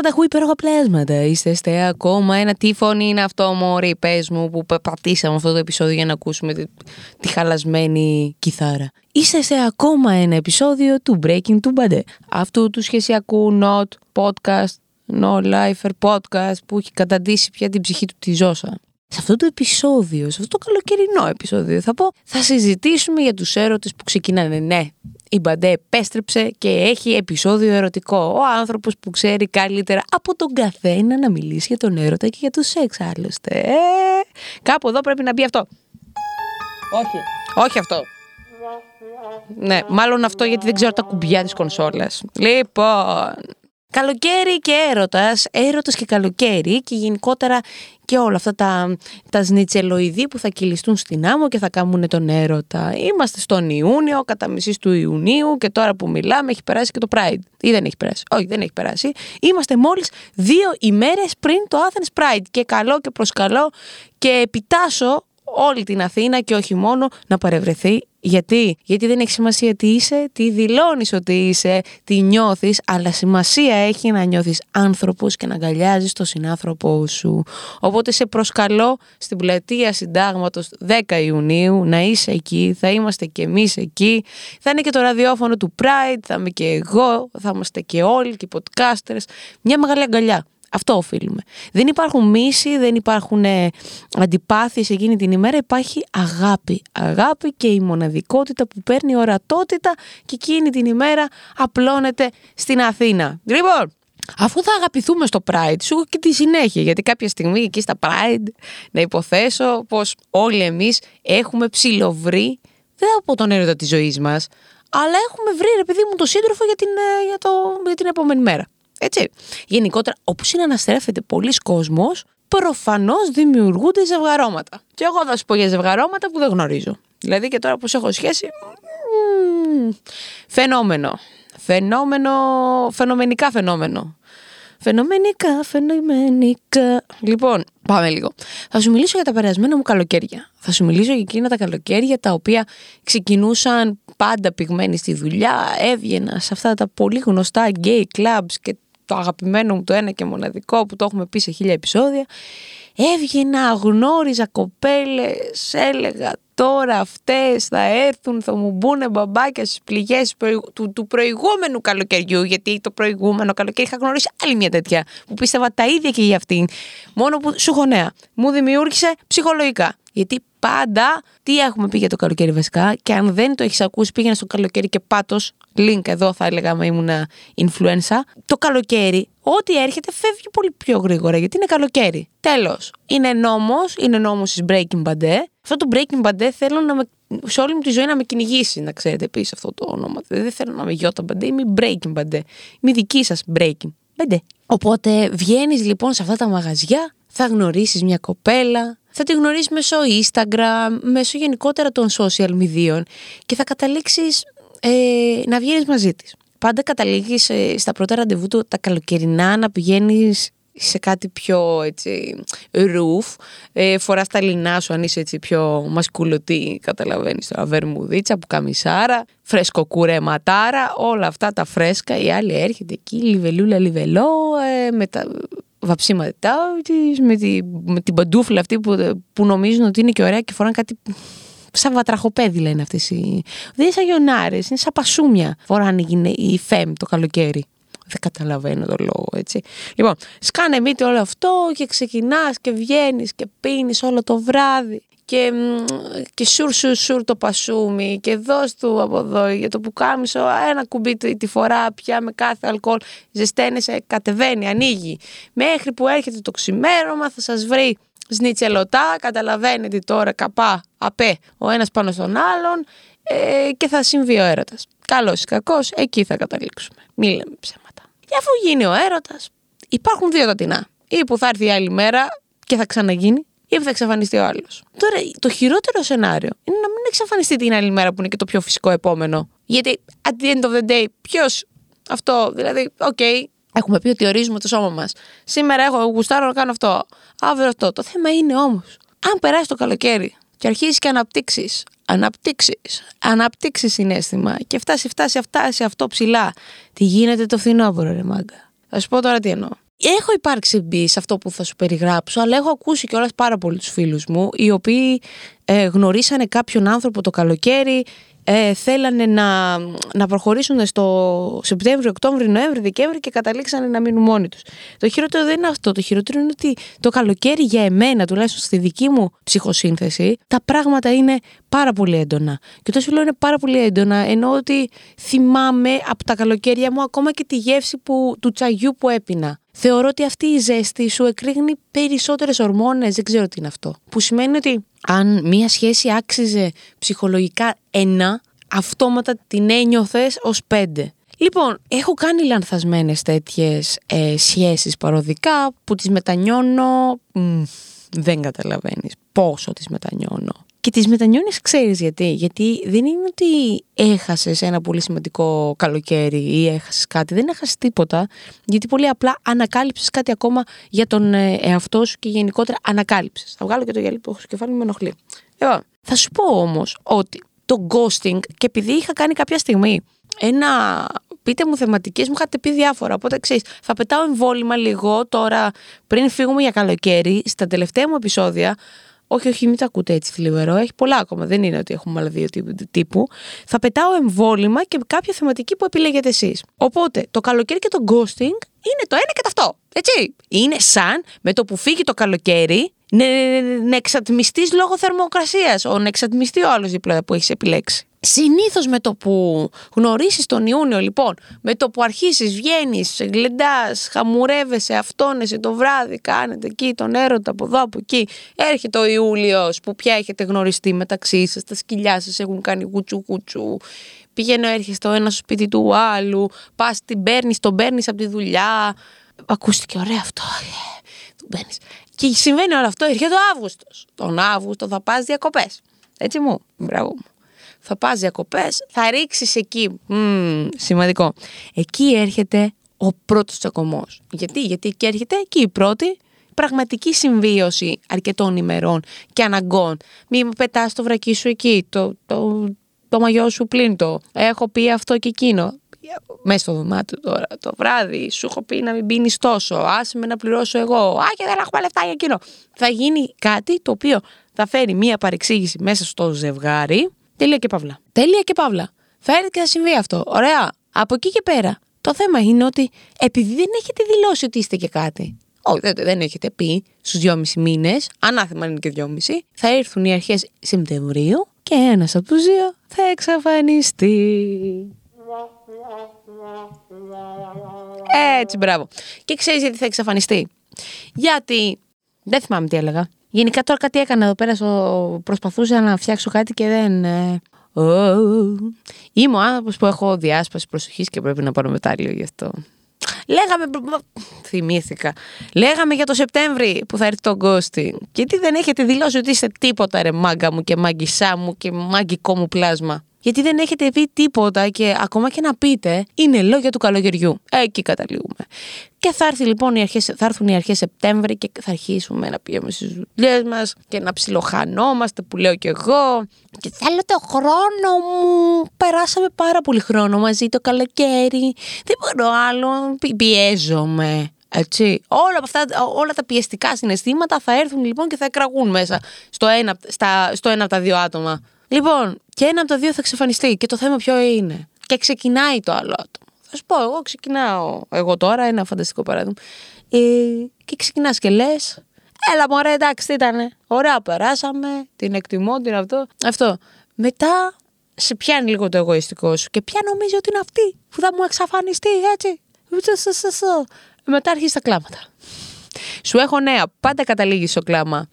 Καλησπέρα, καλησπέρα πανταχού υπέροχα πλάσματα. Είστε ste ακόμα ένα. Τι φωνή είναι αυτό, Μωρή, πες μου, που πα- πατήσαμε αυτό το επεισόδιο για να ακούσουμε τη, τη χαλασμένη κιθάρα. Είστε σε ακόμα ένα επεισόδιο του Breaking to Bad. Αυτού του σχεσιακού not podcast, no lifer podcast που έχει καταντήσει πια την ψυχή του τη Ζώσα. Σε αυτό το επεισόδιο, σε αυτό το καλοκαιρινό επεισόδιο, θα πω, θα συζητήσουμε για τους έρωτες που ξεκινάνε. Ναι, η Μπαντέ επέστρεψε και έχει επεισόδιο ερωτικό. Ο άνθρωπος που ξέρει καλύτερα από τον καθένα να μιλήσει για τον έρωτα και για το σεξ άλλωστε. Ε, κάπου εδώ πρέπει να μπει αυτό. Όχι. Όχι αυτό. Ναι, μάλλον αυτό γιατί δεν ξέρω τα κουμπιά της κονσόλας. Λοιπόν, καλοκαίρι και έρωτας, έρωτας και καλοκαίρι και γενικότερα και όλα αυτά τα, τα σνιτσελοειδή που θα κυλιστούν στην άμμο και θα κάνουν τον έρωτα. Είμαστε στον Ιούνιο, κατά μισή του Ιουνίου και τώρα που μιλάμε έχει περάσει και το Pride. Ή δεν έχει περάσει. Όχι, δεν έχει περάσει. Είμαστε μόλις δύο ημέρες πριν το Athens Pride και καλό και προσκαλώ και επιτάσω όλη την Αθήνα και όχι μόνο να παρευρεθεί. Γιατί; Γιατί δεν έχει σημασία τι είσαι, τι δηλώνεις ότι είσαι, τι νιώθεις, αλλά σημασία έχει να νιώθεις άνθρωπος και να αγκαλιάζεις τον συνάνθρωπό σου. Οπότε σε προσκαλώ στην πλατεία συντάγματος 10 Ιουνίου να είσαι εκεί, θα είμαστε και εμείς εκεί. Θα είναι και το ραδιόφωνο του Pride, θα είμαι και εγώ, θα είμαστε και όλοι και οι podcasters. Μια μεγάλη αγκαλιά. Αυτό οφείλουμε. Δεν υπάρχουν μίση, δεν υπάρχουν ε, αντιπάθειες εκείνη την ημέρα, υπάρχει αγάπη. Αγάπη και η μοναδικότητα που παίρνει ορατότητα και εκείνη την ημέρα απλώνεται στην Αθήνα. Λοιπόν, αφού θα αγαπηθούμε στο Pride, σου έχω και τη συνέχεια, γιατί κάποια στιγμή εκεί στα Pride να υποθέσω πως όλοι εμείς έχουμε ψηλοβρει, δεν θα πω τον έρωτα της ζωής μας, αλλά έχουμε βρει ρε παιδί μου το σύντροφο για την, ε, για το, για την επόμενη μέρα. Έτσι. Γενικότερα, όπω συναναστρέφεται πολλοί κόσμος, προφανώς δημιουργούνται ζευγαρώματα. Και εγώ θα σου πω για ζευγαρώματα που δεν γνωρίζω. Δηλαδή και τώρα που σε έχω σχέση. μμμ, φαινόμενο. Φαινόμενο. Φαινομενικά φαινόμενο. Φαινομενικά, φαινομενικά. Λοιπόν, πάμε λίγο. Θα σου μιλήσω για τα περασμένα μου καλοκαίρια. Θα σου μιλήσω για εκείνα τα καλοκαίρια τα οποία ξεκινούσαν πάντα πηγμένοι στη δουλειά, έβγαινα σε αυτά τα πολύ γνωστά gay clubs και το αγαπημένο μου το ένα και μοναδικό που το έχουμε πει σε χίλια επεισόδια. Έβγαινα, γνώριζα κοπέλες, έλεγα τώρα αυτές θα έρθουν, θα μου μπουν μπαμπάκια στις πληγές του, του προηγούμενου καλοκαιριού, γιατί το προηγούμενο καλοκαίρι είχα γνωρίσει άλλη μια τέτοια που πίστευα τα ίδια και για αυτήν. Μόνο που σου έχω νέα. Μου δημιούργησε ψυχολογικά. Γιατί πάντα, τι έχουμε πει για το καλοκαίρι βασικά, και αν δεν το έχεις ακούσει, πήγαινε στο καλοκαίρι και πάτος. Link εδώ θα έλεγα με ήμουν influencer. Το καλοκαίρι, ό,τι έρχεται φεύγει πολύ πιο γρήγορα γιατί είναι καλοκαίρι. Τέλος. Είναι νόμος, είναι νόμος τη Breaking Bad. Αυτό το Breaking Bad θέλω να με, σε όλη μου τη ζωή να με κυνηγήσει, να ξέρετε επίσης αυτό το όνομα. Δεν θέλω να είμαι Γιώτα Bad, είμαι η Breaking Bad. Είμαι η δική σας Breaking Bad. Οπότε βγαίνεις λοιπόν σε αυτά τα μαγαζιά, θα γνωρίσεις μια κοπέλα, θα τη γνωρίσει μέσω Instagram, μέσω γενικότερα των social media και θα καταλήξεις ε, να βγαίνεις μαζί της. Πάντα καταλήγεις ε, στα πρώτα ραντεβού του τα καλοκαιρινά να πηγαίνεις σε κάτι πιο έτσι ρουφ, ε, φοράς τα λινά σου αν είσαι έτσι πιο μασκουλωτή, καταλαβαίνεις τώρα, βερμουδίτσα, που καμισάρα, φρεσκοκουρεματάρα, όλα αυτά τα φρέσκα, η άλλη έρχεται εκεί, λιβελούλα λιβελό, ε, με τα βαψίματά της, με, τη, με την παντούφλα αυτή που, που νομίζουν ότι είναι και ωραία και φοράνε κάτι σαν βατραχοπέδι λένε αυτές οι... Δεν είναι σαν γιονάρες, είναι σαν πασούμια. Φοράνε οι, οι φεμ το καλοκαίρι. Δεν καταλαβαίνω το λόγο, έτσι. Λοιπόν, σκάνε μύτη όλο αυτό και ξεκινάς και βγαίνεις και πίνεις όλο το βράδυ και, και σουρ σουρ σουρ το πασούμι και δώσ' του από εδώ για το πουκάμισο ένα κουμπί τη, τη φορά πια με κάθε αλκοόλ ζεσταίνεσαι, κατεβαίνει, ανοίγει μέχρι που έρχεται το ξημέρωμα θα σας βρει σνιτσελωτά, καταλαβαίνετε τώρα καπά, απέ, ο ένας πάνω στον άλλον ε, και θα συμβεί ο έρωτας. Καλός ή κακός, εκεί θα καταλήξουμε. Μη λέμε ψέματα. Και αφού γίνει ο έρωτας, υπάρχουν δύο τινά. Ή που θα έρθει η άλλη μέρα και θα ξαναγίνει, ή που θα εξαφανιστεί ο άλλος. Τώρα, το χειρότερο σενάριο είναι να μην εξαφανιστεί την άλλη μέρα που είναι και το πιο φυσικό επόμενο. Γιατί at the end of the day, ποιος αυτό, δηλαδή, OK, okay, έχουμε πει ότι ορίζουμε το σώμα μας. Σήμερα έχω γουστάρω να κάνω αυτό. Αύριο αυτό. Το θέμα είναι όμως, αν περάσει το καλοκαίρι και αρχίσεις και αναπτύξεις, αναπτύξεις, αναπτύξεις συνέστημα και φτάσει, φτάσει, φτάσει αυτό ψηλά, τι γίνεται το φθινόπωρο, ρε μάγκα. Θα σου πω τώρα τι εννοώ. Έχω υπάρξει μπει σε αυτό που θα σου περιγράψω, αλλά έχω ακούσει κιόλας πάρα πολλούς φίλους μου, οι οποίοι ε, γνωρίσανε κάποιον άνθρωπο το καλοκαίρι, ε, θέλανε να, να προχωρήσουν στο Σεπτέμβριο, Οκτώβριο, Νοέμβριο, Δεκέμβριο και καταλήξανε να μείνουν μόνοι τους. Το χειρότερο δεν είναι αυτό. Το χειρότερο είναι ότι το καλοκαίρι για εμένα, τουλάχιστον στη δική μου ψυχοσύνθεση, τα πράγματα είναι πάρα πολύ έντονα. Και το λέω είναι πάρα πολύ έντονα, ενώ ότι θυμάμαι από τα καλοκαίρια μου ακόμα και τη γεύση που, του τσαγιού που έπινα. Θεωρώ ότι αυτή η ζέστη σου εκρήγνει περισσότερες ορμόνες, δεν ξέρω τι είναι αυτό. Που σημαίνει ότι αν μία σχέση άξιζε ψυχολογικά ένα, αυτόματα την ένιωθες ως πέντε. Λοιπόν, έχω κάνει λανθασμένες τέτοιες ε, σχέσεις παροδικά που τις μετανιώνω... δεν καταλαβαίνεις πόσο τις μετανιώνω. Και τις μετανιώνεις ξέρεις γιατί. Γιατί δεν είναι ότι έχασες ένα πολύ σημαντικό καλοκαίρι ή έχασες κάτι. Δεν έχασες τίποτα. Γιατί πολύ απλά ανακάλυψες κάτι ακόμα για τον ε, εαυτό σου και γενικότερα ανακάλυψες. Θα βγάλω και το γυαλί που έχω στο κεφάλι μου με ενοχλεί. Λοιπόν, θα σου πω όμως ότι το ghosting και επειδή είχα κάνει κάποια στιγμή ένα πείτε μου θεματικές, μου είχατε πει διάφορα. Οπότε ξέρεις, θα πετάω εμβόλυμα λίγο τώρα πριν φύγουμε για καλοκαίρι. Στα τελευταία μου επεισόδια όχι, όχι, μην τα ακούτε έτσι θλιβερό. Έχει πολλά ακόμα. Δεν είναι ότι έχουμε άλλα δύο τύπου. Θα πετάω εμβόλυμα και κάποια θεματική που επιλέγετε εσείς. Οπότε το καλοκαίρι και το ghosting είναι το ένα και το αυτό. Έτσι. Είναι σαν με το που φύγει το καλοκαίρι να, να εξατμιστείς λόγω θερμοκρασίας. Ο να εξατμιστεί ο άλλος δίπλα που έχεις επιλέξει. Συνήθως με το που γνωρίσεις τον Ιούνιο λοιπόν, με το που αρχίσεις, βγαίνεις, γλεντάς, χαμουρεύεσαι, αυτόνεσαι το βράδυ, κάνετε εκεί τον έρωτα από εδώ από εκεί, έρχεται ο Ιούλιος που πια έχετε γνωριστεί μεταξύ σας, τα σκυλιά σας έχουν κάνει κουτσου κουτσου, πηγαίνω έρχεσαι το ένα στο σπίτι του άλλου, πας την παίρνεις, τον παίρνεις από τη δουλειά, ακούστηκε ωραίο αυτό, τον παίρνεις. Και συμβαίνει όλο αυτό, έρχεται ο Αύγουστος. Τον Αύγουστο θα πας διακοπές. Έτσι μου, μπράβο μου θα πας διακοπές, θα ρίξεις εκεί. Μ, σημαντικό. Εκεί έρχεται ο πρώτος τσακωμός. Γιατί, γιατί εκεί έρχεται εκεί η πρώτη πραγματική συμβίωση αρκετών ημερών και αναγκών. Μην πετάς το βρακί σου εκεί, το, το, το μαγιό σου πλύντο. Έχω πει αυτό και εκείνο. Μέσα στο δωμάτιο τώρα, το βράδυ, σου έχω πει να μην πίνεις τόσο. Άσε με να πληρώσω εγώ. Α, και δεν έχουμε λεφτά για εκείνο. Θα γίνει κάτι το οποίο θα φέρει μία παρεξήγηση μέσα στο ζευγάρι Τέλεια και παύλα. Τέλεια και παύλα. Θα έρθει και θα συμβεί αυτό. Ωραία. Από εκεί και πέρα. Το θέμα είναι ότι επειδή δεν έχετε δηλώσει ότι είστε και κάτι. Όχι, δεν, δεν έχετε πει στους δυόμισι μήνες, ανάθεμα είναι και δυόμισι, θα έρθουν οι αρχές Σεπτεμβρίου και ένας από τους δύο θα εξαφανιστεί. Έτσι, μπράβο. Και ξέρεις γιατί θα εξαφανιστεί. Γιατί. Δεν θυμάμαι τι έλεγα. Γενικά τώρα κάτι έκανα εδώ πέρα, προσπαθούσα να φτιάξω κάτι και δεν... Ε, Είμαι ο άνθρωπος που έχω διάσπαση προσοχής και πρέπει να πάρω μετάλλιο γι' αυτό. Λέγαμε. Θυμήθηκα. Λέγαμε για το Σεπτέμβρη που θα έρθει το Γκώστι. Και τι δεν έχετε δηλώσει ότι είστε τίποτα, ρε μάγκα μου και μάγκισά μου και μάγκικό μου πλάσμα. Γιατί δεν έχετε πει τίποτα και ακόμα και να πείτε είναι λόγια του καλοκαιριού. Εκεί καταλήγουμε. Και θα, έρθει, λοιπόν, οι αρχές, θα έρθουν οι αρχές Σεπτέμβρη και θα αρχίσουμε να πηγαίνουμε στις δουλειές μας και να ψιλοχανόμαστε που λέω κι εγώ. Και θέλω το χρόνο μου. Περάσαμε πάρα πολύ χρόνο μαζί το καλοκαίρι. Δεν μπορώ άλλο. Πιέζομαι. Έτσι. Όλα, αυτά, όλα τα πιεστικά συναισθήματα θα έρθουν λοιπόν και θα εκραγούν μέσα στο ένα, στα, στο ένα από τα δύο άτομα. Λοιπόν, και ένα από τα δύο θα εξαφανιστεί. Και το θέμα ποιο είναι. Και ξεκινάει το άλλο άτομο. Θα σου πω, εγώ ξεκινάω. Εγώ τώρα, ένα φανταστικό παράδειγμα. Ε, και ξεκινάς και λες. Έλα, μωρέ, εντάξει, τι ήταν. Ωραία, περάσαμε. Την εκτιμώ, την αυτό. Αυτό. Μετά σε πιάνει λίγο το εγωιστικό σου και πια νομίζει ότι είναι αυτή που θα μου εξαφανιστεί, έτσι. Μετά αρχίζει τα κλάματα. Σου έχω νέα. Πάντα καταλήγει στο κλάμα.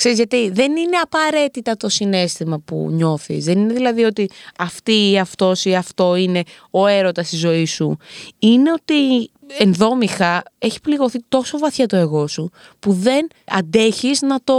Ξέρεις γιατί δεν είναι απαραίτητα το συνέστημα που νιώθεις. Δεν είναι δηλαδή ότι αυτή ή αυτός ή αυτό είναι ο έρωτας στη ζωή σου. Είναι ότι ενδόμηχα έχει πληγωθεί τόσο βαθιά το εγώ σου που δεν αντέχεις να το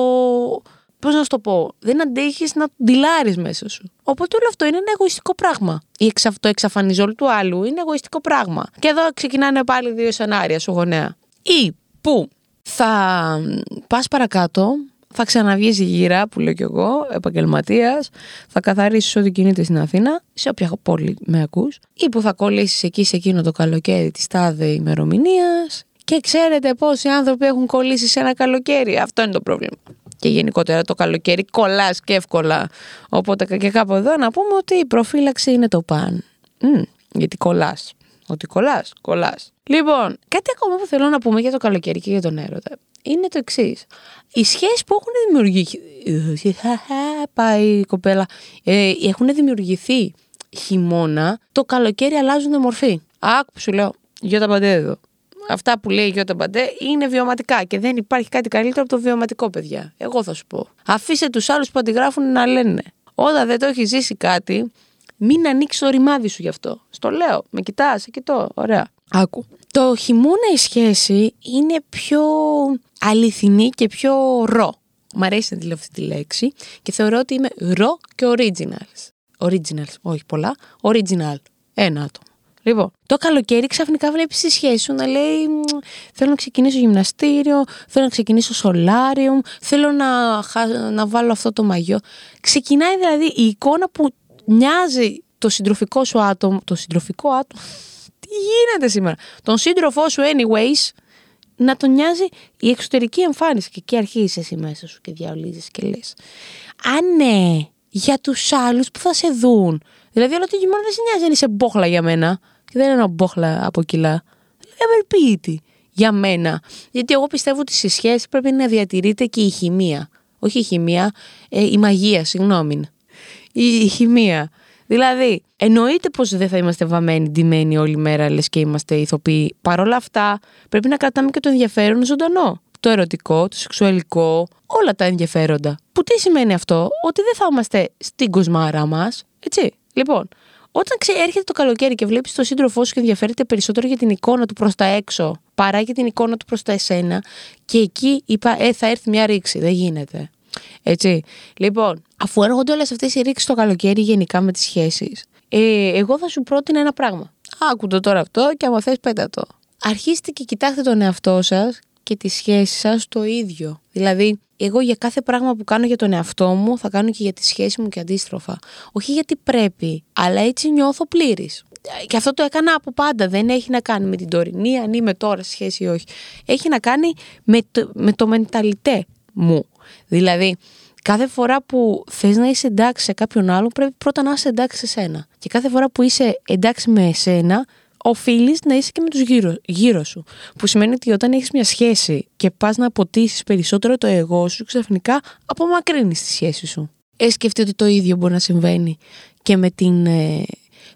Πώς να σου το πω, δεν αντέχεις να ντυλάρεις μέσα σου. Οπότε όλο αυτό είναι ένα εγωιστικό πράγμα. Η εξα... Το εξαφανιζόλ του άλλου είναι εγωιστικό πράγμα. Και εδώ ξεκινάνε πάλι δύο σενάρια σου γονέα. Ή που θα πας παρακάτω, θα ξαναβγείς γύρα, που λέω κι εγώ, επαγγελματίας, θα καθαρίσεις ό,τι κινείται στην Αθήνα, σε όποια πόλη με ακούς, ή που θα κολλήσεις εκεί σε εκείνο το καλοκαίρι της τάδε ημερομηνίας. Και ξέρετε πόσοι άνθρωποι έχουν κολλήσει σε ένα καλοκαίρι. Αυτό είναι το πρόβλημα και γενικότερα το καλοκαίρι κολλάς και εύκολα. Οπότε και κάπου εδώ να πούμε ότι η προφύλαξη είναι το παν. Mm, γιατί κολλάς. Ότι κολλάς, κολλάς. Λοιπόν, κάτι ακόμα που θέλω να πούμε για το καλοκαίρι και για τον έρωτα είναι το εξής. Οι σχέσεις που έχουν δημιουργηθεί. Πάει η κοπέλα. Ε, έχουν δημιουργηθεί χειμώνα, το καλοκαίρι αλλάζουν μορφή. Άκου σου λέω. Για τα παντέ Αυτά που λέει η Γιώτα Μπαντέ είναι βιωματικά και δεν υπάρχει κάτι καλύτερο από το βιωματικό, παιδιά. Εγώ θα σου πω. Αφήστε τους άλλους που αντιγράφουν να λένε. Όταν δεν το έχει ζήσει κάτι, μην ανοίξεις το ρημάδι σου γι' αυτό. Στο λέω. Με κοιτάς, σε κοιτώ. Ωραία. Άκου. Το χειμώνα η σχέση είναι πιο αληθινή και πιο ρο. Μ' αρέσει να τη λέω αυτή τη λέξη και θεωρώ ότι είμαι ρο και originals. Originals, όχι πολλά. Original. Ένα άτομο. Λοιπόν, το καλοκαίρι ξαφνικά βλέπεις τη σχέση σου να λέει Θέλω να ξεκινήσω γυμναστήριο, θέλω να ξεκινήσω σολάριο, θέλω να, να βάλω αυτό το μαγιό. Ξεκινάει δηλαδή η εικόνα που νοιάζει το συντροφικό σου άτομο. Το συντροφικό άτομο. Τι γίνεται σήμερα; Τον σύντροφό σου, anyways, να τον νοιάζει η εξωτερική εμφάνιση. Και εκεί αρχίζεις εσύ μέσα σου και διαολίζεις και λες. Αν ναι, για τους άλλους που θα σε δουν. Δηλαδή, όλο το γυμνό δεν σε νοιάζει αν είσαι μπόχλα για μένα. Και δεν εννοώ μπόχλα από κιλά. Ευελπίτη για μένα. Γιατί εγώ πιστεύω ότι στη σχέση πρέπει να διατηρείται και η χημεία. Όχι η χημεία, ε, η μαγεία, συγγνώμη. Η, η χημεία. Δηλαδή, εννοείται πως δεν θα είμαστε βαμμένοι, ντυμένοι όλη μέρα, λες και είμαστε ηθοποιοί. Παρ' όλα αυτά, πρέπει να κρατάμε και το ενδιαφέρον ζωντανό. Το ερωτικό, το σεξουαλικό, όλα τα ενδιαφέροντα. Που τι σημαίνει αυτό, ότι δεν θα είμαστε στην κοσμάρα μας, έτσι. Λοιπόν, όταν έρχεται το καλοκαίρι και βλέπεις τον σύντροφό σου και ενδιαφέρεται περισσότερο για την εικόνα του προς τα έξω παρά για την εικόνα του προς τα εσένα, και εκεί είπα, Ε, θα έρθει μια ρήξη. Δεν γίνεται. Έτσι. Λοιπόν, αφού έρχονται όλες αυτές οι ρήξεις το καλοκαίρι γενικά με τις σχέσεις, ε, εγώ θα σου πρότεινα ένα πράγμα. Άκου τώρα αυτό και άμα θες, πέτα το. Αρχίστε και κοιτάξτε τον εαυτό σας και τη σχέση σας το ίδιο. Δηλαδή, εγώ για κάθε πράγμα που κάνω για τον εαυτό μου, θα κάνω και για τη σχέση μου και αντίστροφα. Όχι γιατί πρέπει, αλλά έτσι νιώθω πλήρης. Και αυτό το έκανα από πάντα. Δεν έχει να κάνει με την τωρινή, αν είμαι τώρα σε σχέση ή όχι. Έχει να κάνει με το, με το μενταλιτέ μου. Δηλαδή, κάθε φορά που θες να είσαι εντάξει σε κάποιον άλλο, πρέπει πρώτα να είσαι εντάξει σε σένα. Και κάθε φορά που είσαι εντάξει με εσένα, οφείλεις να είσαι και με τους γύρω, γύρω σου. Που σημαίνει ότι όταν έχεις μια σχέση και πας να αποτίσει περισσότερο το εγώ σου, ξαφνικά απομακρύνεις τη σχέση σου. Ε, σκεφτεί ότι το ίδιο μπορεί να συμβαίνει και με την ε,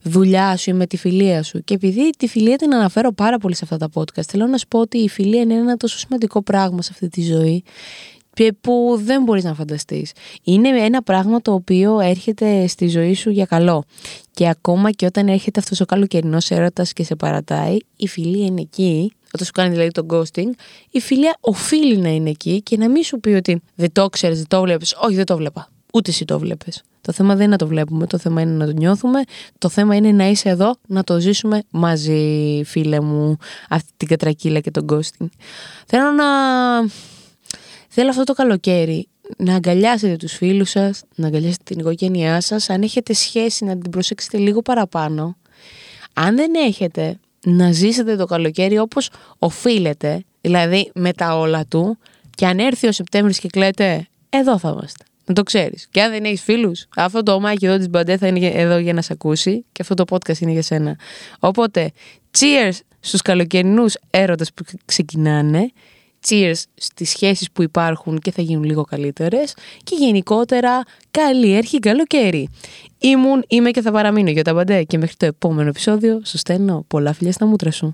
δουλειά σου ή με τη φιλία σου. Και επειδή τη φιλία την αναφέρω πάρα πολύ σε αυτά τα podcast, θέλω να σου πω ότι η φιλία είναι ένα τόσο σημαντικό πράγμα σε αυτή τη ζωή που δεν μπορείς να φανταστείς. Είναι ένα πράγμα το οποίο έρχεται στη ζωή σου για καλό. Και ακόμα και όταν έρχεται αυτός ο καλοκαιρινός έρωτας και σε παρατάει, η φιλία είναι εκεί, όταν σου κάνει δηλαδή το ghosting, η φιλία οφείλει να είναι εκεί και να μην σου πει ότι δεν το ξέρεις, δεν το βλέπεις. Όχι, δεν το βλέπα. Ούτε εσύ το βλέπεις. Το θέμα δεν είναι να το βλέπουμε, το θέμα είναι να το νιώθουμε. Το θέμα είναι να είσαι εδώ, να το ζήσουμε μαζί, φίλε μου, αυτή την κατρακύλα και τον ghosting. Θέλω να Θέλω αυτό το καλοκαίρι να αγκαλιάσετε τους φίλους σας, να αγκαλιάσετε την οικογένειά σας, αν έχετε σχέση να την προσέξετε λίγο παραπάνω. Αν δεν έχετε, να ζήσετε το καλοκαίρι όπως οφείλετε, δηλαδή με τα όλα του, και αν έρθει ο Σεπτέμβρης και κλαίτε, εδώ θα είμαστε. Να το ξέρεις. Και αν δεν έχεις φίλους, αυτό το ομάκι εδώ της Μπαντέ θα είναι εδώ για να σε ακούσει και αυτό το podcast είναι για σένα. Οπότε, cheers στους καλοκαιρινούς έρωτες που ξεκινάνε cheers στις σχέσεις που υπάρχουν και θα γίνουν λίγο καλύτερες και γενικότερα καλή έρχη καλοκαίρι. Ήμουν, είμαι και θα παραμείνω για τα μπαντέ και μέχρι το επόμενο επεισόδιο σου στέλνω πολλά φιλιά στα μούτρα σου.